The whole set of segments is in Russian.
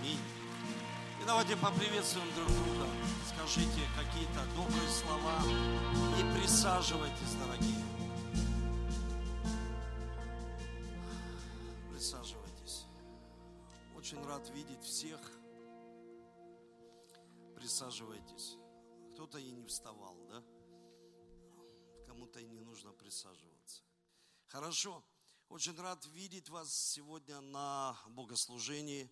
Аминь. И давайте поприветствуем друг друга. Скажите какие-то добрые слова и присаживайтесь, дорогие. Присаживайтесь. Очень рад видеть всех. Присаживайтесь. Кто-то и не вставал, да? Кому-то и не нужно присаживаться. Хорошо. Очень рад видеть вас сегодня на богослужении.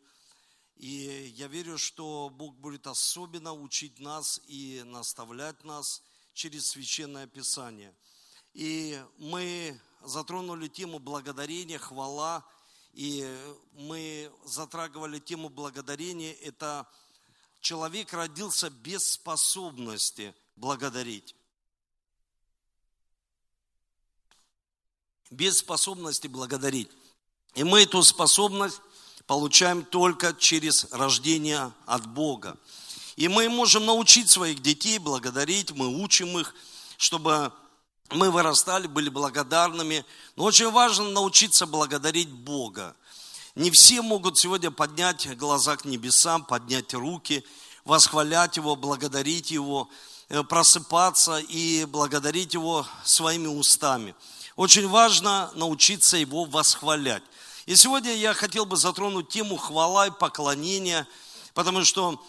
И я верю, что Бог будет особенно учить нас и наставлять нас через Священное Писание. И мы затронули тему благодарения, хвала, и мы затрагивали тему благодарения. Это человек родился без способности благодарить. Без способности благодарить. И мы эту способность получаем только через рождение от Бога. И мы можем научить своих детей благодарить, мы учим их, чтобы мы вырастали, были благодарными. Но очень важно научиться благодарить Бога. Не все могут сегодня поднять глаза к небесам, поднять руки, восхвалять Его, благодарить Его, э, просыпаться и благодарить Его своими устами. Очень важно научиться Его восхвалять. И сегодня я хотел бы затронуть тему хвала и поклонения, потому что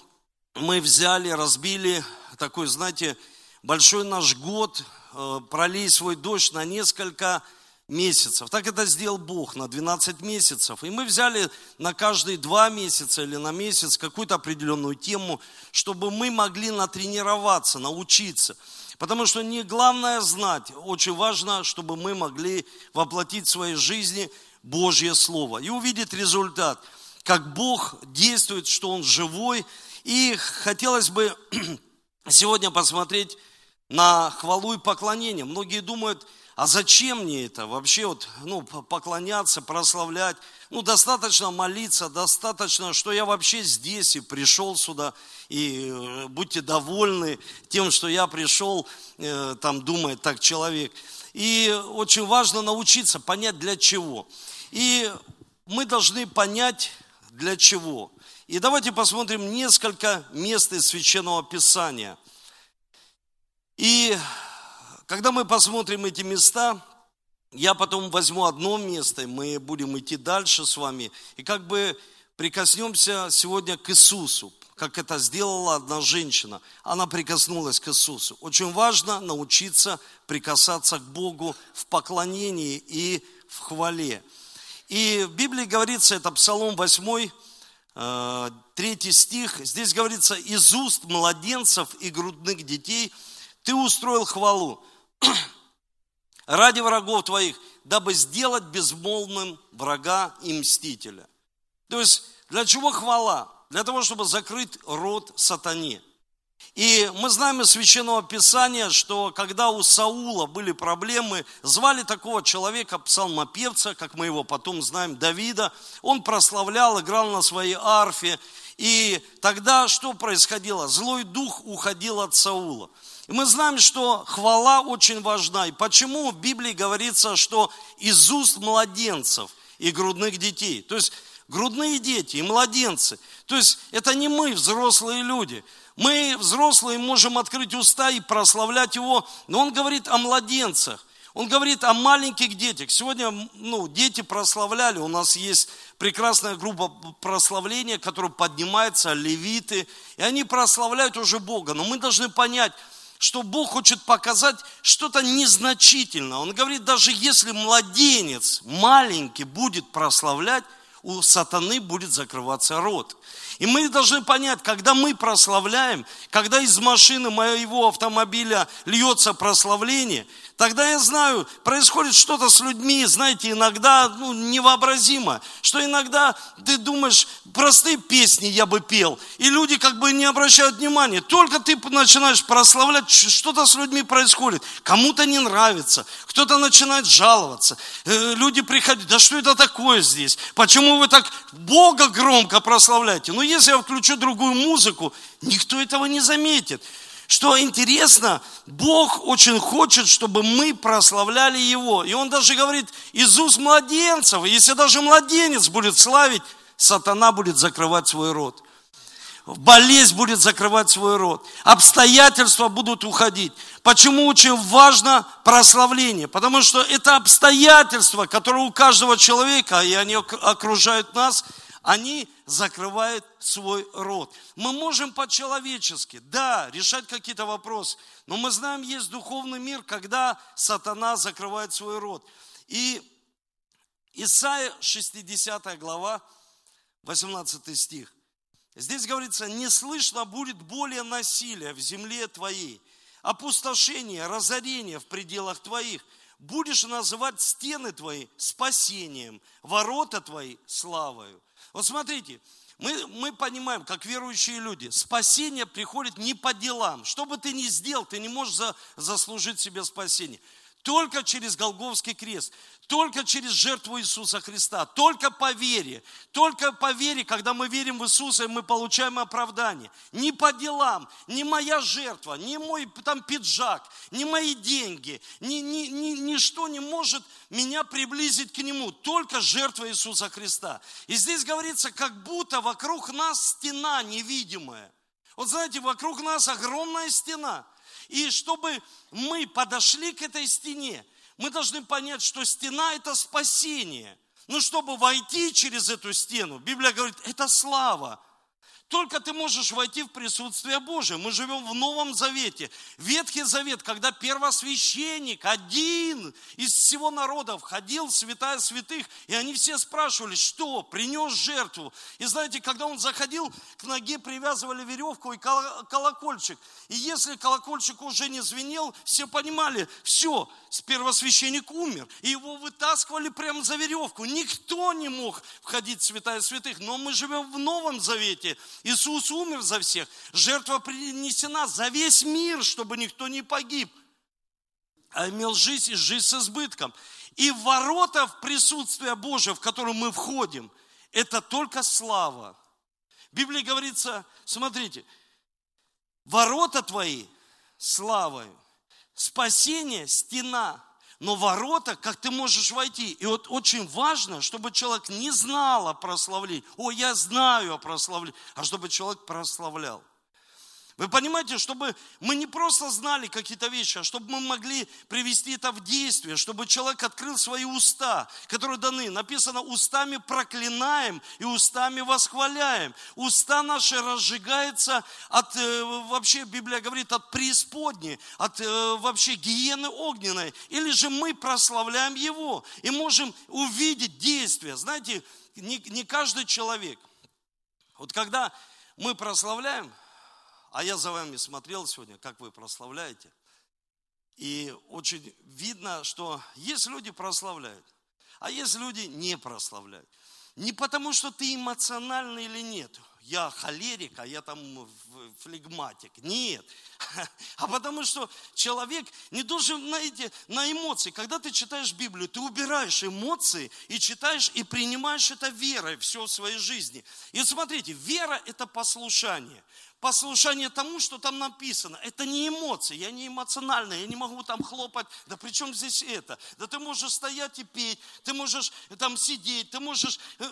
мы взяли, разбили такой, знаете, большой наш год, э, пролей свой дождь на несколько месяцев. Так это сделал Бог на 12 месяцев. И мы взяли на каждые два месяца или на месяц какую-то определенную тему, чтобы мы могли натренироваться, научиться. Потому что не главное знать, очень важно, чтобы мы могли воплотить в своей жизни Божье Слово и увидеть результат, как Бог действует, что Он живой. И хотелось бы сегодня посмотреть на хвалу и поклонение. Многие думают, а зачем мне это вообще вот, ну, поклоняться, прославлять? Ну, достаточно молиться, достаточно, что я вообще здесь и пришел сюда, и э, будьте довольны тем, что я пришел, э, там думает так человек. И очень важно научиться понять для чего. И мы должны понять, для чего. И давайте посмотрим несколько мест из Священного Писания. И когда мы посмотрим эти места, я потом возьму одно место, мы будем идти дальше с вами. И как бы прикоснемся сегодня к Иисусу, как это сделала одна женщина. Она прикоснулась к Иисусу. Очень важно научиться прикасаться к Богу в поклонении и в хвале. И в Библии говорится, это Псалом 8, 3 э, стих, здесь говорится, из уст младенцев и грудных детей ты устроил хвалу ради врагов твоих, дабы сделать безмолвным врага и мстителя. То есть, для чего хвала? Для того, чтобы закрыть рот сатане – и мы знаем из Священного Писания, что когда у Саула были проблемы, звали такого человека, псалмопевца, как мы его потом знаем, Давида. Он прославлял, играл на своей арфе. И тогда что происходило? Злой дух уходил от Саула. И мы знаем, что хвала очень важна. И почему в Библии говорится, что из уст младенцев и грудных детей. То есть грудные дети и младенцы. То есть это не мы, взрослые люди. Мы, взрослые, можем открыть уста и прославлять Его, но Он говорит о младенцах. Он говорит о маленьких детях. Сегодня ну, дети прославляли. У нас есть прекрасная группа прославления, которая поднимается, левиты. И они прославляют уже Бога. Но мы должны понять, что Бог хочет показать что-то незначительное. Он говорит, даже если младенец маленький будет прославлять, у сатаны будет закрываться рот. И мы должны понять, когда мы прославляем, когда из машины моего автомобиля льется прославление, тогда я знаю, происходит что-то с людьми, знаете, иногда ну, невообразимо, что иногда ты думаешь, простые песни я бы пел, и люди как бы не обращают внимания. Только ты начинаешь прославлять, что-то с людьми происходит. Кому-то не нравится, кто-то начинает жаловаться. Э, люди приходят, да что это такое здесь? Почему вы так Бога громко прославляете? Ну, если я включу другую музыку, никто этого не заметит. Что интересно, Бог очень хочет, чтобы мы прославляли Его. И Он даже говорит, уст младенцев, если даже младенец будет славить, сатана будет закрывать свой рот. Болезнь будет закрывать свой рот. Обстоятельства будут уходить. Почему очень важно прославление? Потому что это обстоятельства, которые у каждого человека, и они окружают нас, они закрывают свой рот. Мы можем по-человечески, да, решать какие-то вопросы, но мы знаем, есть духовный мир, когда сатана закрывает свой рот. И Исайя 60 глава, 18 стих. Здесь говорится, не слышно будет более насилия в земле твоей, опустошение, разорение в пределах твоих. Будешь называть стены твои спасением, ворота твои славою. Вот смотрите, мы, мы понимаем, как верующие люди, спасение приходит не по делам. Что бы ты ни сделал, ты не можешь за, заслужить себе спасение. Только через Голговский крест, только через жертву Иисуса Христа, только по вере, только по вере, когда мы верим в Иисуса, мы получаем оправдание. Не по делам, не моя жертва, не мой там пиджак, не мои деньги, ни, ни, ни, ничто не может меня приблизить к Нему, только жертва Иисуса Христа. И здесь говорится, как будто вокруг нас стена невидимая. Вот знаете, вокруг нас огромная стена – и чтобы мы подошли к этой стене, мы должны понять, что стена – это спасение. Но чтобы войти через эту стену, Библия говорит, это слава. Только ты можешь войти в присутствие Божие. Мы живем в Новом Завете. Ветхий Завет, когда первосвященник, один из всего народа, входил в святая святых, и они все спрашивали, что, принес жертву. И знаете, когда он заходил, к ноге привязывали веревку и колокольчик. И если колокольчик уже не звенел, все понимали, все, первосвященник умер. И его вытаскивали прямо за веревку. Никто не мог входить в святая святых. Но мы живем в Новом Завете. Иисус умер за всех. Жертва принесена за весь мир, чтобы никто не погиб, а имел жизнь и жизнь с избытком. И ворота в присутствие Божие, в которое мы входим, это только слава. В Библии говорится, смотрите, ворота твои славою, спасение – стена, но ворота, как ты можешь войти. И вот очень важно, чтобы человек не знал о прославлении. О, я знаю о прославлении. А чтобы человек прославлял. Вы понимаете, чтобы мы не просто знали какие-то вещи, а чтобы мы могли привести это в действие, чтобы человек открыл свои уста, которые даны. Написано, устами проклинаем и устами восхваляем. Уста наши разжигаются от, э, вообще Библия говорит, от преисподней, от э, вообще гиены огненной. Или же мы прославляем Его и можем увидеть действие. Знаете, не, не каждый человек. Вот когда мы прославляем, а я за вами смотрел сегодня, как вы прославляете. И очень видно, что есть люди прославляют, а есть люди не прославляют. Не потому, что ты эмоциональный или нет. Я холерик, а я там флегматик. Нет. А потому что человек не должен, знаете, на эмоции. Когда ты читаешь Библию, ты убираешь эмоции и читаешь и принимаешь это верой все в своей жизни. И смотрите, вера – это послушание послушание тому, что там написано. Это не эмоции, я не эмоциональный, я не могу там хлопать. Да при чем здесь это? Да ты можешь стоять и петь, ты можешь там сидеть, ты можешь, э,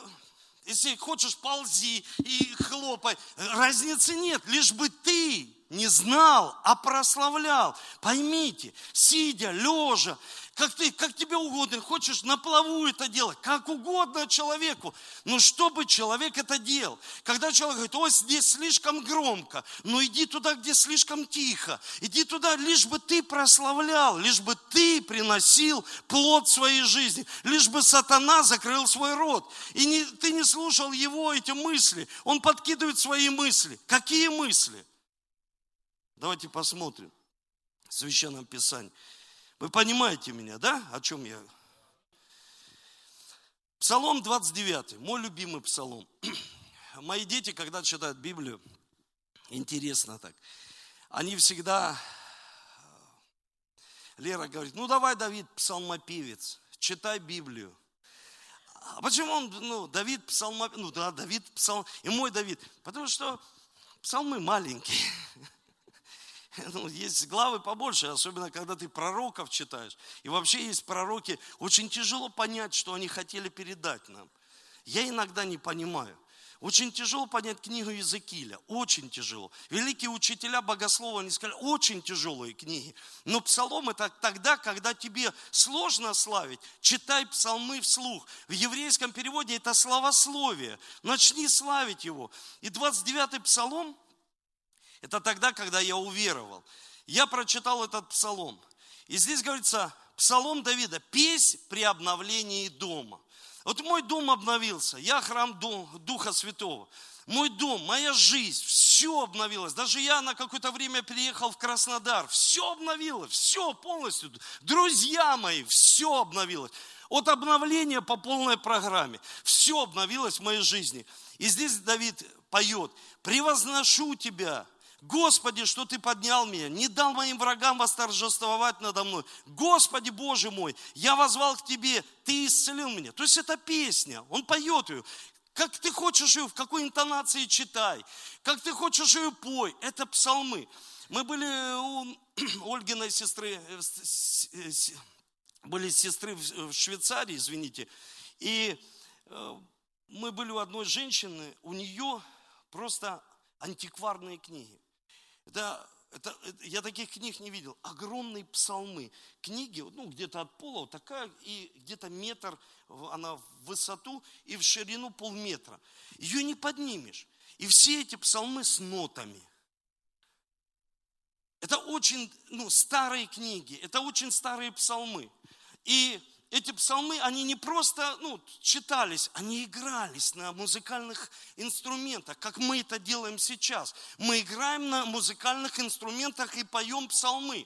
если хочешь, ползи и хлопай. Разницы нет, лишь бы ты не знал, а прославлял. Поймите, сидя, лежа, как, ты, как тебе угодно, хочешь на плаву это делать, как угодно человеку, но чтобы человек это делал. Когда человек говорит, ой, здесь слишком громко, но иди туда, где слишком тихо, иди туда, лишь бы ты прославлял, лишь бы ты приносил плод своей жизни, лишь бы сатана закрыл свой рот, и не, ты не слушал его эти мысли, он подкидывает свои мысли. Какие мысли? Давайте посмотрим в Священном Писании. Вы понимаете меня, да, о чем я? Псалом 29, мой любимый псалом. Мои дети, когда читают Библию, интересно так, они всегда, Лера говорит, ну давай, Давид, псалмопевец, читай Библию. А почему он, ну, Давид псалмопевец, ну да, Давид псалм, и мой Давид, потому что псалмы маленькие. ну, есть главы побольше, особенно когда ты пророков читаешь. И вообще есть пророки, очень тяжело понять, что они хотели передать нам. я иногда не понимаю. Очень тяжело понять книгу Иезекииля, очень тяжело. Великие учителя богослова, они сказали, очень тяжелые книги. Но псалом это тогда, когда тебе сложно славить, читай псалмы вслух. В еврейском переводе это словословие. Начни славить его. И 29-й псалом, это тогда, когда я уверовал. Я прочитал этот псалом. И здесь говорится, псалом Давида, песнь при обновлении дома. Вот мой дом обновился, я храм Духа Святого. Мой дом, моя жизнь, все обновилось. Даже я на какое-то время переехал в Краснодар. Все обновилось, все полностью. Друзья мои, все обновилось. От обновления по полной программе. Все обновилось в моей жизни. И здесь Давид поет, превозношу тебя, Господи, что Ты поднял меня, не дал моим врагам восторжествовать надо мной. Господи, Боже мой, я возвал к Тебе, Ты исцелил меня. То есть это песня, он поет ее. Как ты хочешь ее, в какой интонации читай, как ты хочешь ее пой. Это псалмы. Мы были у Ольгиной сестры, э, э, были сестры в Швейцарии, извините, и э, мы были у одной женщины, у нее просто антикварные книги. Это, это, я таких книг не видел. Огромные псалмы. Книги, ну, где-то от пола, вот такая, и где-то метр, она в высоту и в ширину полметра. Ее не поднимешь. И все эти псалмы с нотами. Это очень ну, старые книги, это очень старые псалмы. И эти псалмы, они не просто ну, читались, они игрались на музыкальных инструментах, как мы это делаем сейчас. Мы играем на музыкальных инструментах и поем псалмы.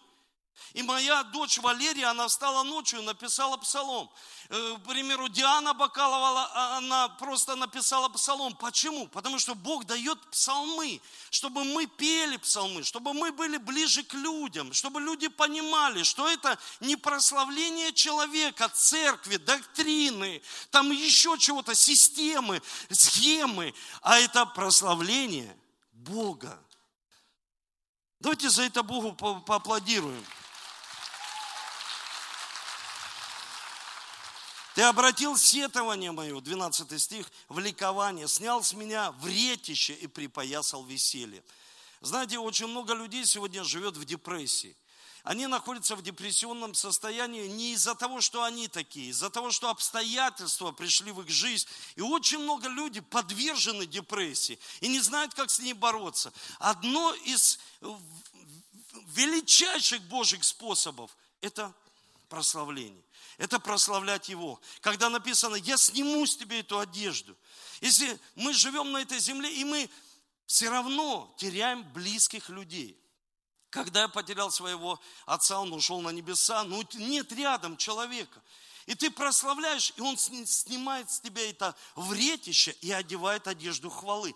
И моя дочь Валерия, она встала ночью написала псалом. Э, к примеру, Диана Бакалова, а, она просто написала псалом. Почему? Потому что Бог дает псалмы, чтобы мы пели псалмы, чтобы мы были ближе к людям, чтобы люди понимали, что это не прославление человека, церкви, доктрины, там еще чего-то, системы, схемы, а это прославление Бога. Давайте за это Богу поаплодируем. Ты обратил сетование мое, 12 стих, в ликование, снял с меня вретище и припоясал веселье. Знаете, очень много людей сегодня живет в депрессии. Они находятся в депрессионном состоянии не из-за того, что они такие, из-за того, что обстоятельства пришли в их жизнь. И очень много людей подвержены депрессии и не знают, как с ней бороться. Одно из величайших Божьих способов – это прославление это прославлять Его. Когда написано, я сниму с тебя эту одежду. Если мы живем на этой земле, и мы все равно теряем близких людей. Когда я потерял своего отца, он ушел на небеса, но нет рядом человека. И ты прославляешь, и он снимает с тебя это вретище и одевает одежду хвалы.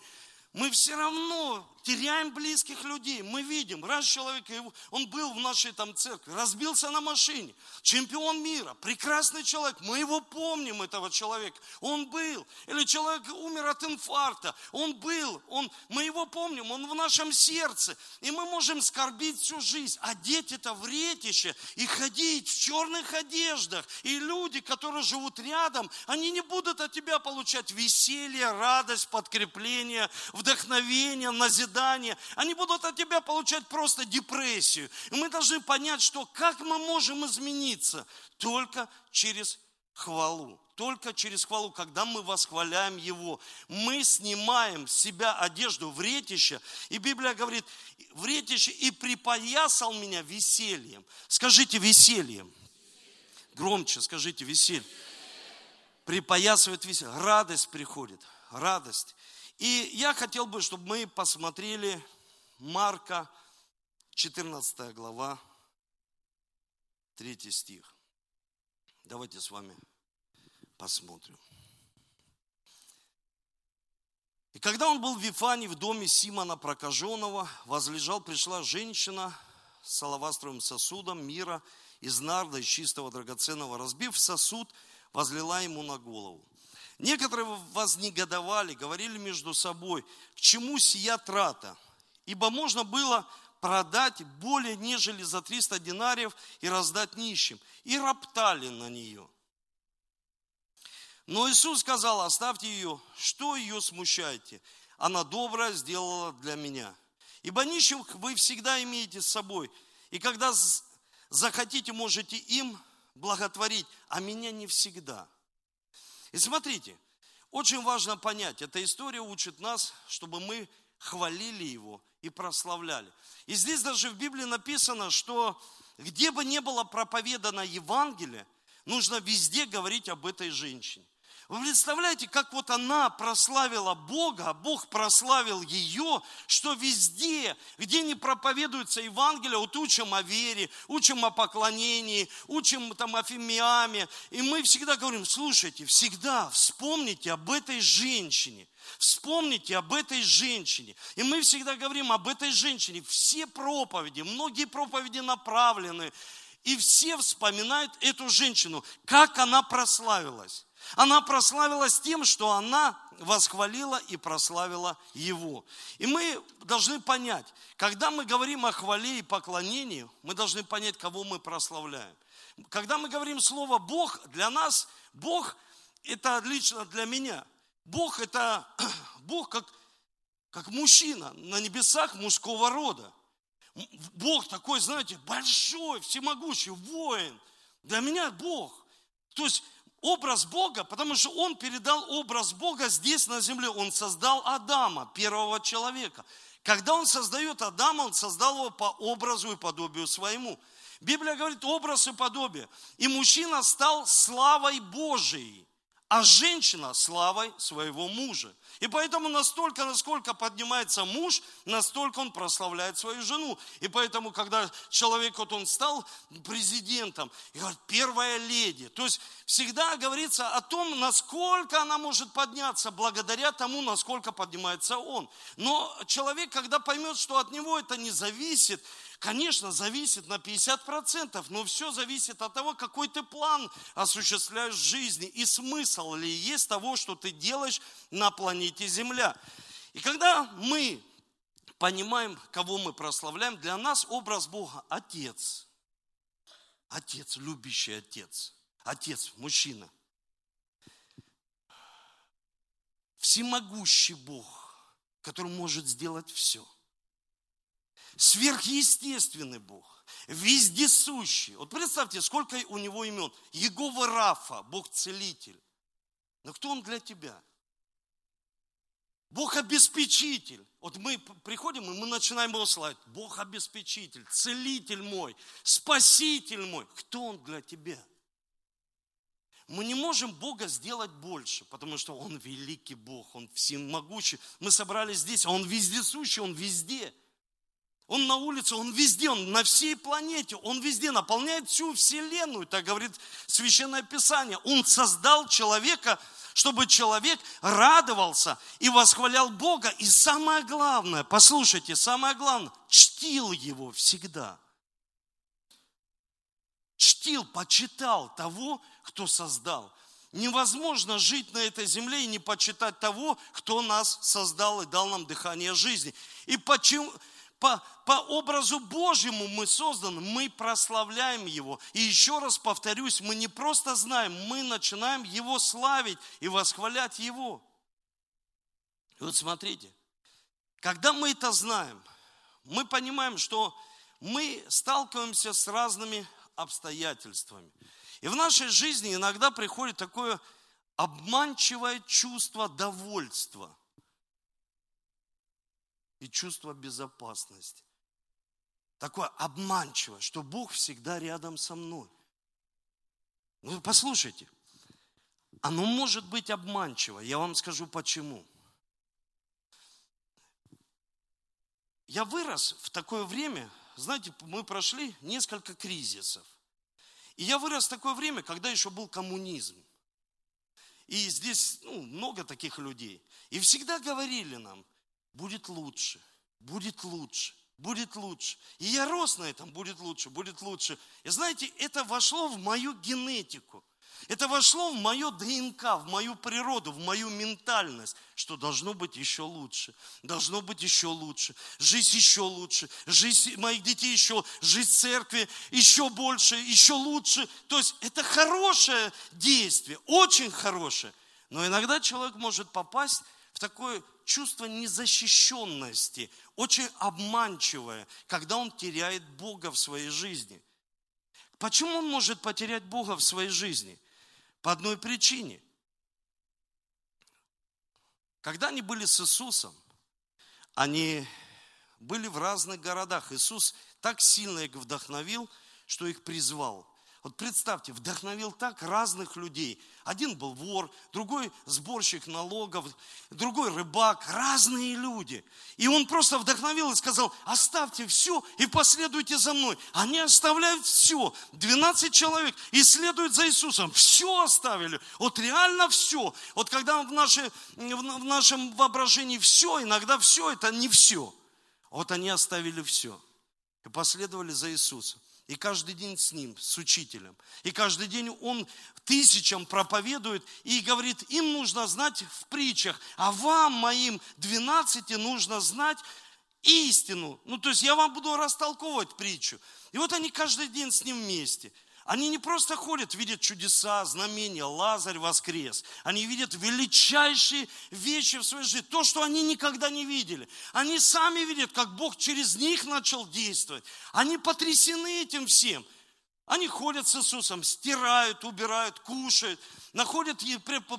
Мы все равно теряем близких людей. Мы видим, раз человек, он был в нашей там церкви, разбился на машине, чемпион мира, прекрасный человек, мы его помним, этого человека, он был. Или человек умер от инфаркта, он был, он, мы его помним, он в нашем сердце. И мы можем скорбить всю жизнь, одеть это в ретище и ходить в черных одеждах. И люди, которые живут рядом, они не будут от тебя получать веселье, радость, подкрепление, вдохновение, назидание они будут от тебя получать просто депрессию. И мы должны понять, что как мы можем измениться? Только через хвалу. Только через хвалу, когда мы восхваляем Его, мы снимаем с себя одежду вретища. И Библия говорит, вретище и припоясал меня весельем. Скажите весельем. Громче скажите веселье. Припоясывает веселье. Радость приходит. Радость. И я хотел бы, чтобы мы посмотрели Марка, 14 глава, 3 стих. Давайте с вами посмотрим. И когда он был в Вифане, в доме Симона Прокаженного, возлежал, пришла женщина с алавастровым сосудом мира из нарда, из чистого драгоценного. Разбив сосуд, возлила ему на голову. Некоторые вознегодовали, говорили между собой, к чему сия трата? Ибо можно было продать более нежели за 300 динариев и раздать нищим. И роптали на нее. Но Иисус сказал, оставьте ее, что ее смущаете? Она добрая сделала для меня. Ибо нищих вы всегда имеете с собой, и когда захотите, можете им благотворить, а меня не всегда. И смотрите, очень важно понять, эта история учит нас, чтобы мы хвалили Его и прославляли. И здесь даже в Библии написано, что где бы ни было проповедано Евангелие, нужно везде говорить об этой женщине. Вы представляете, как вот она прославила Бога, Бог прославил ее, что везде, где не проповедуется Евангелие, вот учим о вере, учим о поклонении, учим там о фимиаме, и мы всегда говорим, слушайте, всегда вспомните об этой женщине, Вспомните об этой женщине. И мы всегда говорим об этой женщине. Все проповеди, многие проповеди направлены. И все вспоминают эту женщину, как она прославилась. Она прославилась тем, что она восхвалила и прославила Его. И мы должны понять, когда мы говорим о хвале и поклонении, мы должны понять, кого мы прославляем. Когда мы говорим слово Бог, для нас Бог это лично для меня. Бог это Бог как, как мужчина на небесах мужского рода. Бог такой, знаете, большой, всемогущий, воин. Для меня Бог. То есть образ Бога, потому что Он передал образ Бога здесь на земле. Он создал Адама, первого человека. Когда Он создает Адама, Он создал его по образу и подобию своему. Библия говорит образ и подобие. И мужчина стал славой Божией а женщина славой своего мужа. И поэтому настолько, насколько поднимается муж, настолько он прославляет свою жену. И поэтому, когда человек, вот он стал президентом, и говорит, первая леди, то есть всегда говорится о том, насколько она может подняться, благодаря тому, насколько поднимается он. Но человек, когда поймет, что от него это не зависит, Конечно, зависит на 50%, но все зависит от того, какой ты план осуществляешь в жизни и смысл ли есть того, что ты делаешь на планете Земля. И когда мы понимаем, кого мы прославляем, для нас образ Бога – Отец. Отец, любящий Отец. Отец, мужчина. Всемогущий Бог, который может сделать все – сверхъестественный Бог, вездесущий. Вот представьте, сколько у него имен. Егова Рафа, Бог-целитель. Но кто он для тебя? Бог-обеспечитель. Вот мы приходим, и мы начинаем его славить. Бог-обеспечитель, целитель мой, спаситель мой. Кто он для тебя? Мы не можем Бога сделать больше, потому что Он великий Бог, Он всемогущий. Мы собрались здесь, а Он вездесущий, Он везде. Он на улице, он везде, он на всей планете, он везде наполняет всю вселенную, так говорит Священное Писание. Он создал человека, чтобы человек радовался и восхвалял Бога. И самое главное, послушайте, самое главное, чтил его всегда. Чтил, почитал того, кто создал. Невозможно жить на этой земле и не почитать того, кто нас создал и дал нам дыхание жизни. И почему, по, по образу Божьему мы созданы, мы прославляем Его. И еще раз повторюсь, мы не просто знаем, мы начинаем Его славить и восхвалять Его. И вот смотрите, когда мы это знаем, мы понимаем, что мы сталкиваемся с разными обстоятельствами. И в нашей жизни иногда приходит такое обманчивое чувство довольства – и чувство безопасности. Такое обманчивое, что Бог всегда рядом со мной. Ну, послушайте, оно может быть обманчиво. Я вам скажу почему. Я вырос в такое время, знаете, мы прошли несколько кризисов. И я вырос в такое время, когда еще был коммунизм. И здесь ну, много таких людей. И всегда говорили нам, будет лучше, будет лучше, будет лучше. И я рос на этом, будет лучше, будет лучше. И знаете, это вошло в мою генетику. Это вошло в мое ДНК, в мою природу, в мою ментальность, что должно быть еще лучше, должно быть еще лучше, жизнь еще лучше, жизнь моих детей еще, жизнь церкви еще больше, еще лучше. То есть это хорошее действие, очень хорошее – Но иногда человек может попасть в такое чувство незащищенности, очень обманчивое, когда он теряет Бога в своей жизни. Почему он может потерять Бога в своей жизни? По одной причине. Когда они были с Иисусом, они были в разных городах. Иисус так сильно их вдохновил, что их призвал. Вот представьте, вдохновил так разных людей. Один был вор, другой сборщик налогов, другой рыбак, разные люди. И он просто вдохновил и сказал, оставьте все и последуйте за мной. Они оставляют все. 12 человек и следуют за Иисусом. Все оставили. Вот реально все. Вот когда в, нашей, в нашем воображении все, иногда все это не все. Вот они оставили все и последовали за Иисусом. И каждый день с ним, с учителем. И каждый день он тысячам проповедует и говорит, им нужно знать в притчах, а вам, моим двенадцати, нужно знать истину. Ну, то есть я вам буду растолковывать притчу. И вот они каждый день с ним вместе – они не просто ходят, видят чудеса, знамения, Лазарь воскрес. Они видят величайшие вещи в своей жизни, то, что они никогда не видели. Они сами видят, как Бог через них начал действовать. Они потрясены этим всем. Они ходят с Иисусом, стирают, убирают, кушают, находят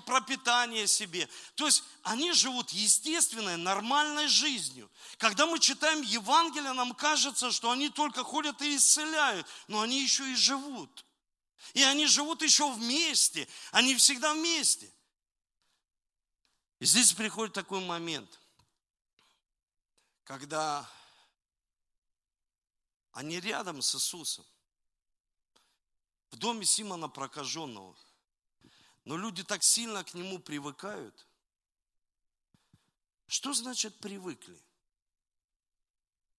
пропитание себе. То есть они живут естественной, нормальной жизнью. Когда мы читаем Евангелие, нам кажется, что они только ходят и исцеляют, но они еще и живут. И они живут еще вместе, они всегда вместе. И здесь приходит такой момент, когда они рядом с Иисусом в доме Симона прокаженного. Но люди так сильно к нему привыкают. Что значит привыкли?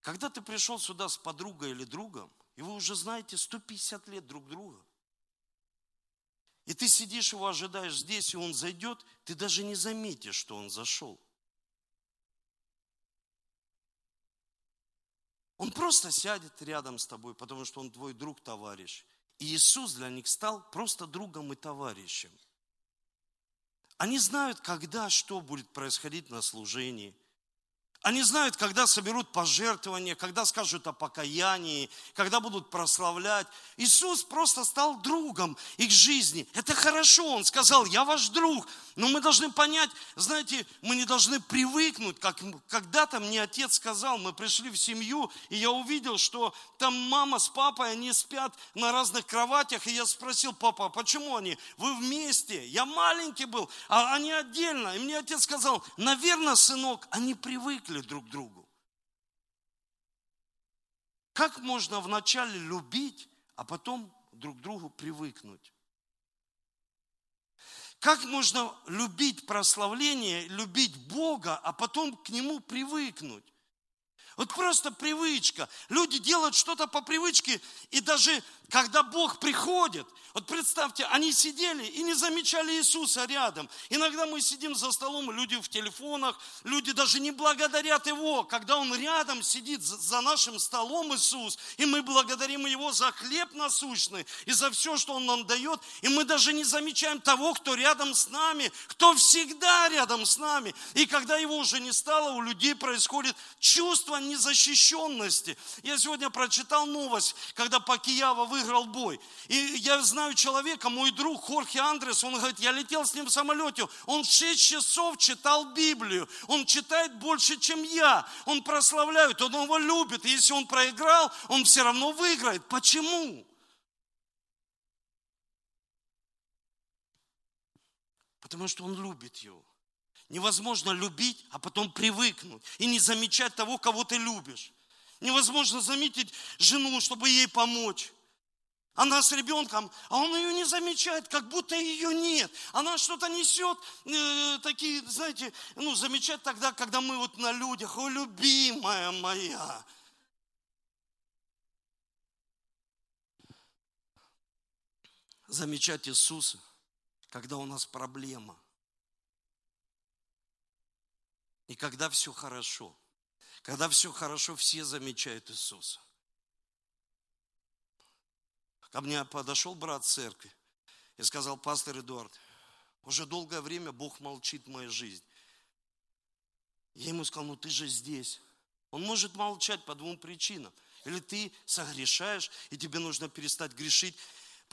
Когда ты пришел сюда с подругой или другом, и вы уже знаете 150 лет друг друга, и ты сидишь его ожидаешь здесь, и он зайдет, ты даже не заметишь, что он зашел. Он просто сядет рядом с тобой, потому что он твой друг, товарищ. И Иисус для них стал просто другом и товарищем. Они знают, когда что будет происходить на служении. Они знают, когда соберут пожертвования, когда скажут о покаянии, когда будут прославлять. Иисус просто стал другом их жизни. Это хорошо, Он сказал, я ваш друг. Но мы должны понять, знаете, мы не должны привыкнуть, как когда-то мне отец сказал, мы пришли в семью, и я увидел, что там мама с папой, они спят на разных кроватях, и я спросил, папа, а почему они? Вы вместе? Я маленький был, а они отдельно. И мне отец сказал, наверное, сынок, они привыкли привыкли друг к другу. Как можно вначале любить, а потом друг к другу привыкнуть? Как можно любить прославление, любить Бога, а потом к Нему привыкнуть? Вот просто привычка. Люди делают что-то по привычке, и даже когда Бог приходит, вот представьте, они сидели и не замечали Иисуса рядом. Иногда мы сидим за столом, люди в телефонах, люди даже не благодарят Его, когда Он рядом сидит за нашим столом, Иисус, и мы благодарим Его за хлеб насущный и за все, что Он нам дает, и мы даже не замечаем того, кто рядом с нами, кто всегда рядом с нами. И когда Его уже не стало, у людей происходит чувство незащищенности. Я сегодня прочитал новость, когда Пакиява выиграл бой. И я знаю человека, мой друг Хорхе Андрес, он говорит, я летел с ним в самолете, он 6 часов читал Библию, он читает больше, чем я, он прославляет, он его любит, и если он проиграл, он все равно выиграет. Почему? Потому что он любит его. Невозможно любить, а потом привыкнуть и не замечать того, кого ты любишь. Невозможно заметить жену, чтобы ей помочь. Она с ребенком, а он ее не замечает, как будто ее нет. Она что-то несет, э, такие, знаете, ну, замечать тогда, когда мы вот на людях, о, любимая моя. Замечать Иисуса, когда у нас проблема. И когда все хорошо. Когда все хорошо, все замечают Иисуса. Ко мне подошел брат церкви и сказал, пастор Эдуард, Уже долгое время Бог молчит в моей жизни. Я ему сказал, ну ты же здесь. Он может молчать по двум причинам. Или ты согрешаешь, и тебе нужно перестать грешить,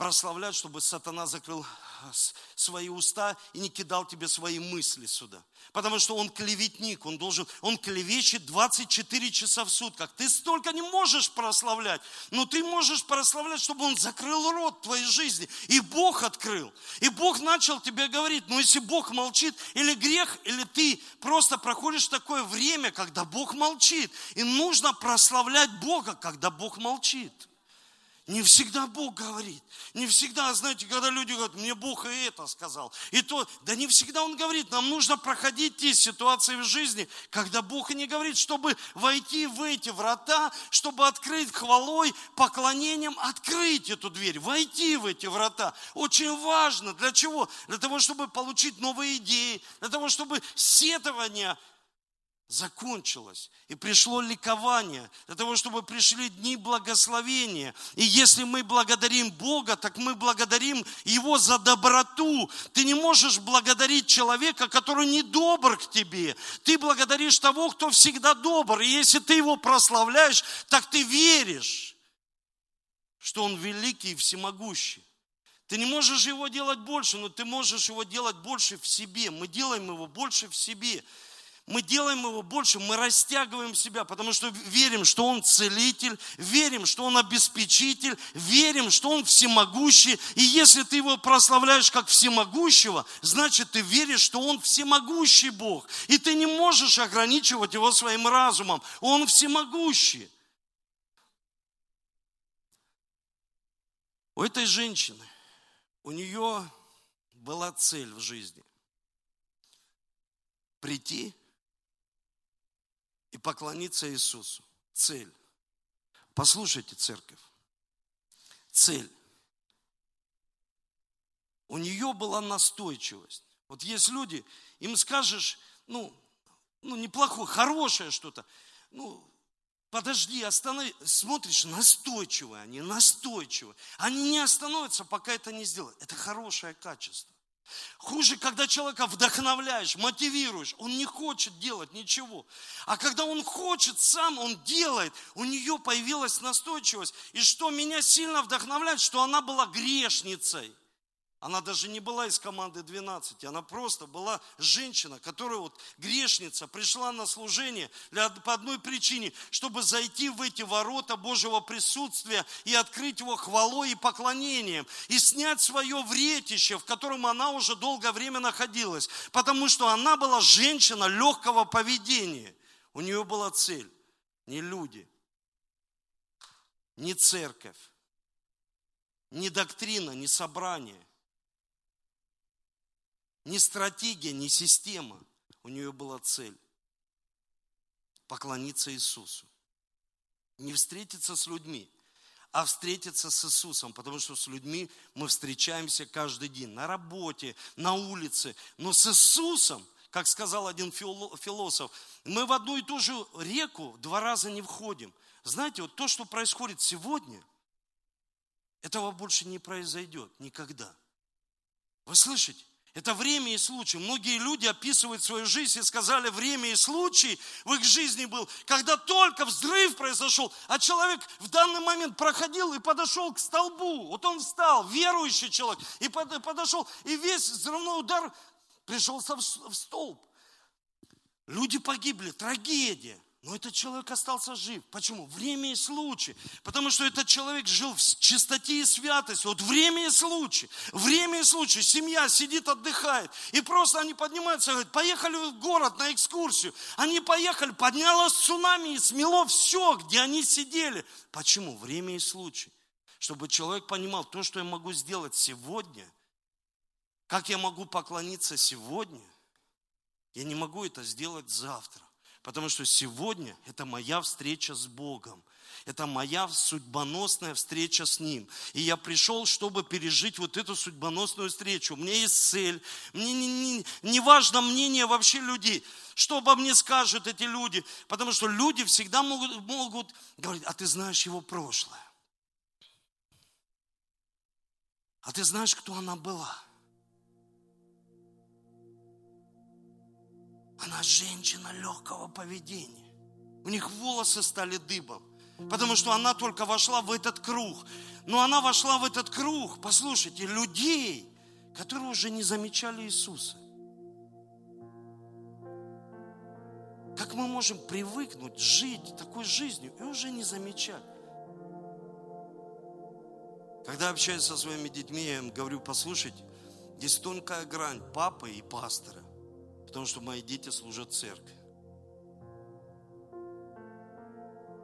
прославлять, чтобы сатана закрыл а, свои уста и не кидал тебе свои мысли сюда. Потому что он клеветник, он должен, он клевещет 24 часа в сутках. Ты столько не можешь прославлять, но ты можешь прославлять, чтобы он закрыл рот твоей жизни. И Бог открыл. И Бог начал тебе говорить, но если Бог молчит, или грех, или ты просто проходишь такое время, когда Бог молчит. И нужно прославлять Бога, когда Бог молчит. Не всегда Бог говорит. Не всегда, знаете, когда люди говорят, мне Бог и это сказал. И то, да не всегда Он говорит. Нам нужно проходить те ситуации в жизни, когда Бог и не говорит, чтобы войти в эти врата, чтобы открыть хвалой, поклонением, открыть эту дверь, войти в эти врата. Очень важно. Для чего? Для того, чтобы получить новые идеи, для того, чтобы сетование закончилось. И пришло ликование для того, чтобы пришли дни благословения. И если мы благодарим Бога, так мы благодарим Его за доброту. Ты не можешь благодарить человека, который не добр к тебе. Ты благодаришь того, кто всегда добр. И если ты его прославляешь, так ты веришь, что он великий и всемогущий. Ты не можешь его делать больше, но ты можешь его делать больше в себе. Мы делаем его больше в себе мы делаем его больше, мы растягиваем себя, потому что верим, что Он целитель, верим, что Он обеспечитель, верим, что Он всемогущий. И если ты его прославляешь как всемогущего, значит ты веришь, что Он всемогущий Бог. И ты не можешь ограничивать его своим разумом. Он всемогущий. У этой женщины, у нее была цель в жизни. Прийти и поклониться Иисусу. Цель. Послушайте, церковь. Цель. У нее была настойчивость. Вот есть люди, им скажешь, ну, ну неплохое, хорошее что-то, ну, подожди, останови, смотришь, настойчивые они, настойчивые. Они не остановятся, пока это не сделают. Это хорошее качество. Хуже, когда человека вдохновляешь, мотивируешь, он не хочет делать ничего. А когда он хочет сам, он делает, у нее появилась настойчивость. И что меня сильно вдохновляет, что она была грешницей. Она даже не была из команды 12, она просто была женщина, которая вот грешница, пришла на служение для, по одной причине, чтобы зайти в эти ворота Божьего присутствия и открыть его хвалой и поклонением, и снять свое вретище, в котором она уже долгое время находилась, потому что она была женщина легкого поведения. У нее была цель, не люди, не церковь, не доктрина, не собрание ни стратегия, ни система. У нее была цель поклониться Иисусу. Не встретиться с людьми, а встретиться с Иисусом, потому что с людьми мы встречаемся каждый день, на работе, на улице. Но с Иисусом, как сказал один философ, мы в одну и ту же реку два раза не входим. Знаете, вот то, что происходит сегодня, этого больше не произойдет никогда. Вы слышите? Это время и случай. Многие люди описывают свою жизнь и сказали, время и случай в их жизни был, когда только взрыв произошел, а человек в данный момент проходил и подошел к столбу. Вот он встал, верующий человек, и подошел, и весь взрывной удар пришелся в столб. Люди погибли, трагедия. Но этот человек остался жив. Почему? Время и случай. Потому что этот человек жил в чистоте и святости. Вот время и случай. Время и случай. Семья сидит, отдыхает. И просто они поднимаются и говорят, поехали в город на экскурсию. Они поехали, поднялось цунами и смело все, где они сидели. Почему? Время и случай. Чтобы человек понимал, то, что я могу сделать сегодня, как я могу поклониться сегодня, я не могу это сделать завтра. Потому что сегодня это моя встреча с Богом. Это моя судьбоносная встреча с Ним. И я пришел, чтобы пережить вот эту судьбоносную встречу. У меня есть цель. Мне не, не, не важно мнение вообще людей. Что обо мне скажут эти люди. Потому что люди всегда могут, могут говорить, а ты знаешь его прошлое. А ты знаешь, кто она была. Она женщина легкого поведения. У них волосы стали дыбом. Потому что она только вошла в этот круг. Но она вошла в этот круг, послушайте, людей, которые уже не замечали Иисуса. Как мы можем привыкнуть жить такой жизнью и уже не замечать? Когда общаюсь со своими детьми, я им говорю, послушайте, здесь тонкая грань папы и пастора, потому что мои дети служат церкви.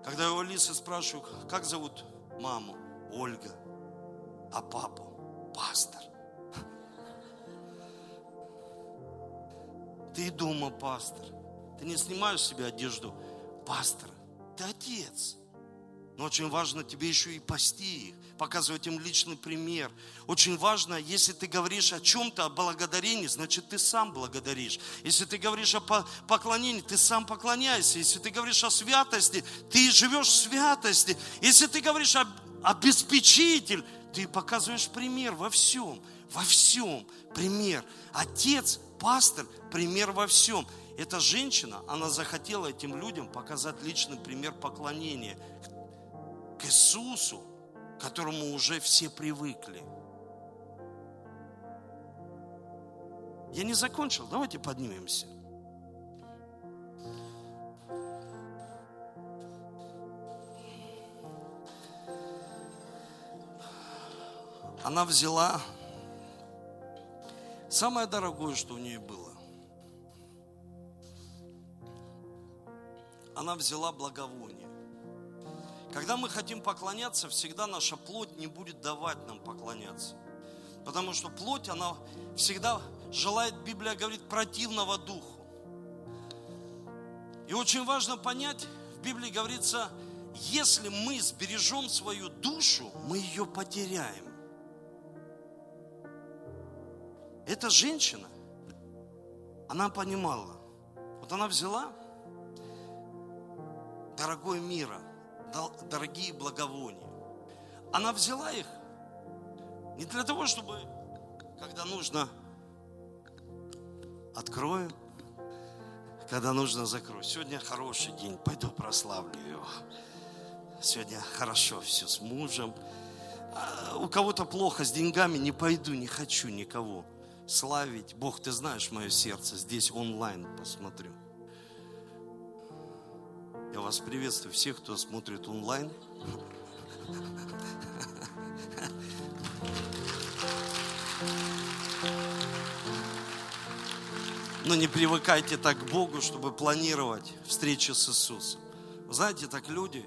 Когда я у Алисы спрашиваю, как зовут маму? Ольга. А папу? Пастор. Ты дома пастор. Ты не снимаешь себе одежду пастора. Ты отец. Но очень важно тебе еще и пасти их, показывать им личный пример. Очень важно, если ты говоришь о чем-то, о благодарении, значит, ты сам благодаришь. Если ты говоришь о поклонении, ты сам поклоняйся. Если ты говоришь о святости, ты живешь в святости. Если ты говоришь о обеспечитель, ты показываешь пример во всем. Во всем пример. Отец, пастор, пример во всем. Эта женщина, она захотела этим людям показать личный пример поклонения к Иисусу, которому уже все привыкли. Я не закончил, давайте поднимемся. Она взяла самое дорогое, что у нее было. Она взяла благовоние. Когда мы хотим поклоняться, всегда наша плоть не будет давать нам поклоняться. Потому что плоть, она всегда желает, Библия говорит, противного духу. И очень важно понять, в Библии говорится, если мы сбережем свою душу, мы ее потеряем. Эта женщина, она понимала, вот она взяла дорогой мира, дорогие благовония. Она взяла их не для того, чтобы, когда нужно, открою, когда нужно, закрою. Сегодня хороший день, пойду прославлю его. Сегодня хорошо все с мужем. А у кого-то плохо с деньгами, не пойду, не хочу никого славить. Бог, ты знаешь мое сердце, здесь онлайн посмотрю. Я вас приветствую всех, кто смотрит онлайн. Но не привыкайте так к Богу, чтобы планировать встречу с Иисусом. Вы знаете, так люди,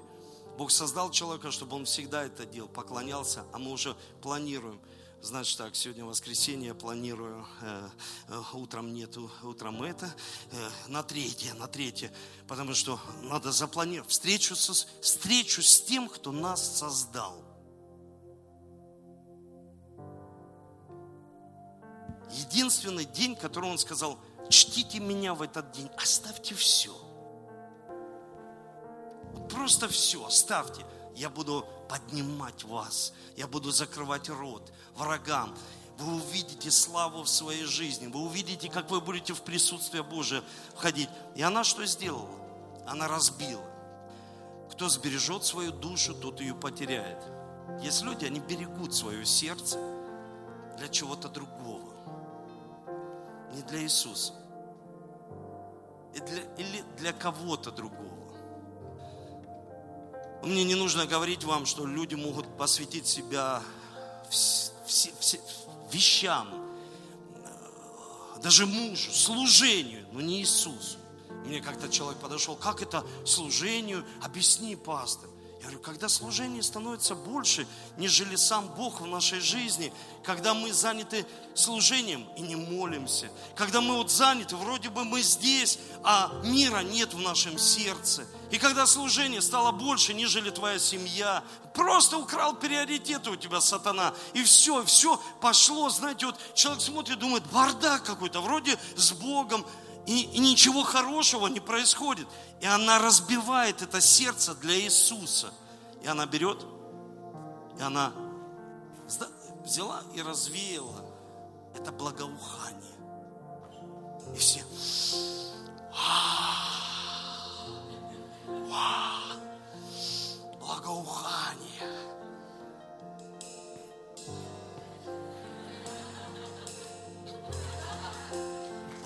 Бог создал человека, чтобы он всегда это делал, поклонялся, а мы уже планируем. Значит так, сегодня воскресенье, планирую, э, э, утром нету, утром это, э, на третье, на третье, потому что надо запланировать встречу, со, встречу с тем, кто нас создал. Единственный день, который он сказал, чтите меня в этот день, оставьте все. Просто все, оставьте я буду поднимать вас, я буду закрывать рот врагам. Вы увидите славу в своей жизни, вы увидите, как вы будете в присутствие Божие входить. И она что сделала? Она разбила. Кто сбережет свою душу, тот ее потеряет. Есть люди, они берегут свое сердце для чего-то другого, не для Иисуса, или для кого-то другого. Мне не нужно говорить вам, что люди могут посвятить себя вещам, даже мужу, служению, но не Иисусу. Мне как-то человек подошел, как это служению? Объясни, пастор. Я говорю, когда служение становится больше, нежели сам Бог в нашей жизни, когда мы заняты служением и не молимся, когда мы вот заняты, вроде бы мы здесь, а мира нет в нашем сердце, и когда служение стало больше, нежели твоя семья, просто украл приоритеты у тебя сатана, и все, все пошло, знаете, вот человек смотрит, думает, бардак какой-то, вроде с Богом, и, ничего хорошего не происходит. И она разбивает это сердце для Иисуса. И она берет, и она взяла и развеяла это благоухание. И все, Благоухание.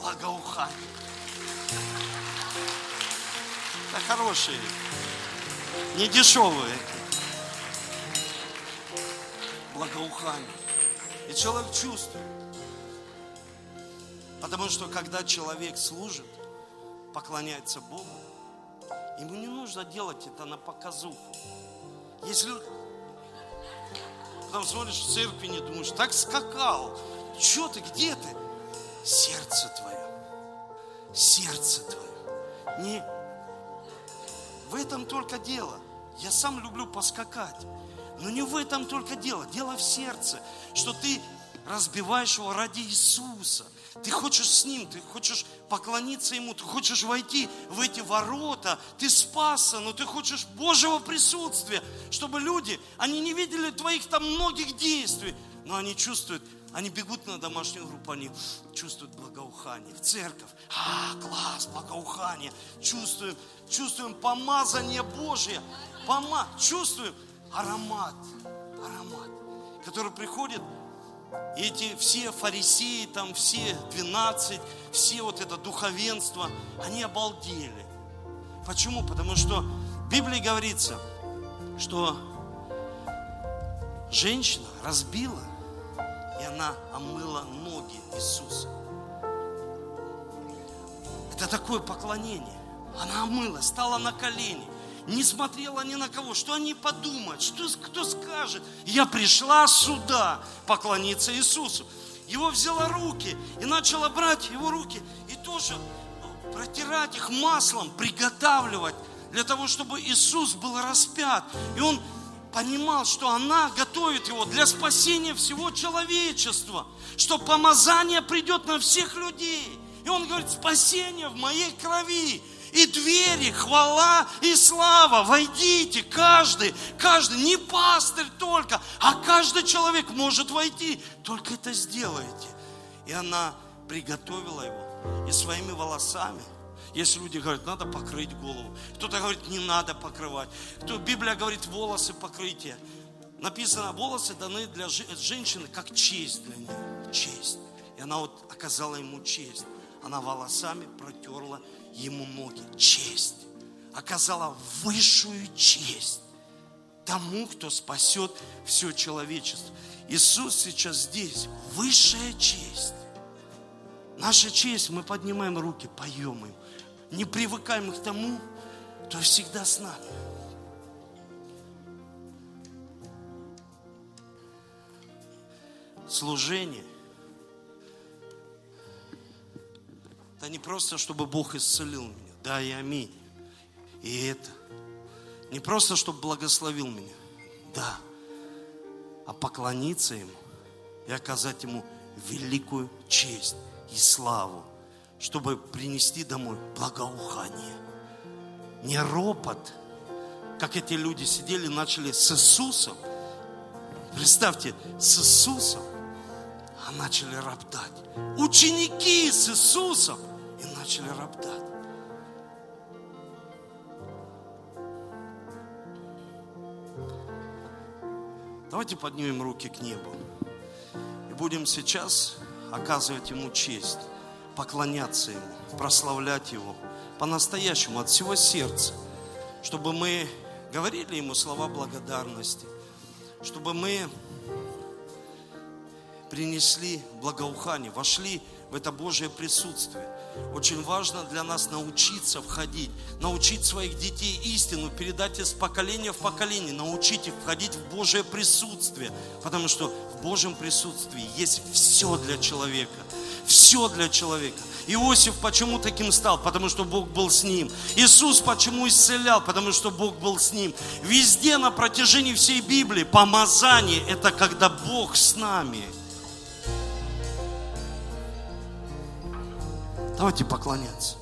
Благоухание. Это хорошие, не дешевые. Благоухание. И человек чувствует. Потому что когда человек служит, поклоняется Богу, ему не нужно делать это на показуху. Если потом смотришь в церкви, не думаешь, так скакал, что ты, где ты? Сердце твое, сердце твое. Не в этом только дело. Я сам люблю поскакать. Но не в этом только дело. Дело в сердце, что ты разбиваешь его ради Иисуса. Ты хочешь с Ним, ты хочешь поклониться Ему, ты хочешь войти в эти ворота, ты спасся, но ты хочешь Божьего присутствия, чтобы люди, они не видели твоих там многих действий, но они чувствуют, они бегут на домашнюю группу, они чувствуют благоухание. В церковь, а, класс, благоухание. Чувствуем, чувствуем помазание Божье. Пома, чувствуем аромат, аромат, который приходит и эти все фарисеи, там все 12, все вот это духовенство, они обалдели. Почему? Потому что в Библии говорится, что женщина разбила, она омыла ноги Иисуса. Это такое поклонение. Она омыла, стала на колени не смотрела ни на кого, что они подумают, что, кто скажет. Я пришла сюда поклониться Иисусу. Его взяла руки и начала брать его руки и тоже протирать их маслом, приготавливать для того, чтобы Иисус был распят. И он понимал, что она готовит его для спасения всего человечества, что помазание придет на всех людей. И он говорит, спасение в моей крови и двери, хвала и слава. Войдите, каждый, каждый, не пастырь только, а каждый человек может войти. Только это сделайте. И она приготовила его и своими волосами. Если люди говорят, надо покрыть голову. Кто-то говорит, не надо покрывать. Кто, Библия говорит, волосы покрытие. Написано, волосы даны для женщины как честь для нее. Честь. И она вот оказала ему честь. Она волосами протерла ему ноги. Честь. Оказала высшую честь тому, кто спасет все человечество. Иисус сейчас здесь. Высшая честь. Наша честь, мы поднимаем руки, поем им. Не привыкаем к тому, кто всегда с нами. Служение – Это не просто, чтобы Бог исцелил меня. Да и аминь. И это. Не просто, чтобы благословил меня. Да. А поклониться Ему и оказать Ему великую честь и славу, чтобы принести домой благоухание. Не ропот, как эти люди сидели, начали с Иисусом. Представьте, с Иисусом, а начали роптать. Ученики с Иисусом – начали роптать. Давайте поднимем руки к небу. И будем сейчас оказывать Ему честь, поклоняться Ему, прославлять Его по-настоящему, от всего сердца, чтобы мы говорили Ему слова благодарности, чтобы мы принесли благоухание, вошли в это Божье присутствие. Очень важно для нас научиться входить, научить своих детей истину, передать из поколения в поколение, научить их входить в Божье присутствие, потому что в Божьем присутствии есть все для человека, все для человека. Иосиф почему таким стал? Потому что Бог был с ним. Иисус почему исцелял? Потому что Бог был с ним. Везде на протяжении всей Библии помазание – это когда Бог с нами – Давайте поклоняться.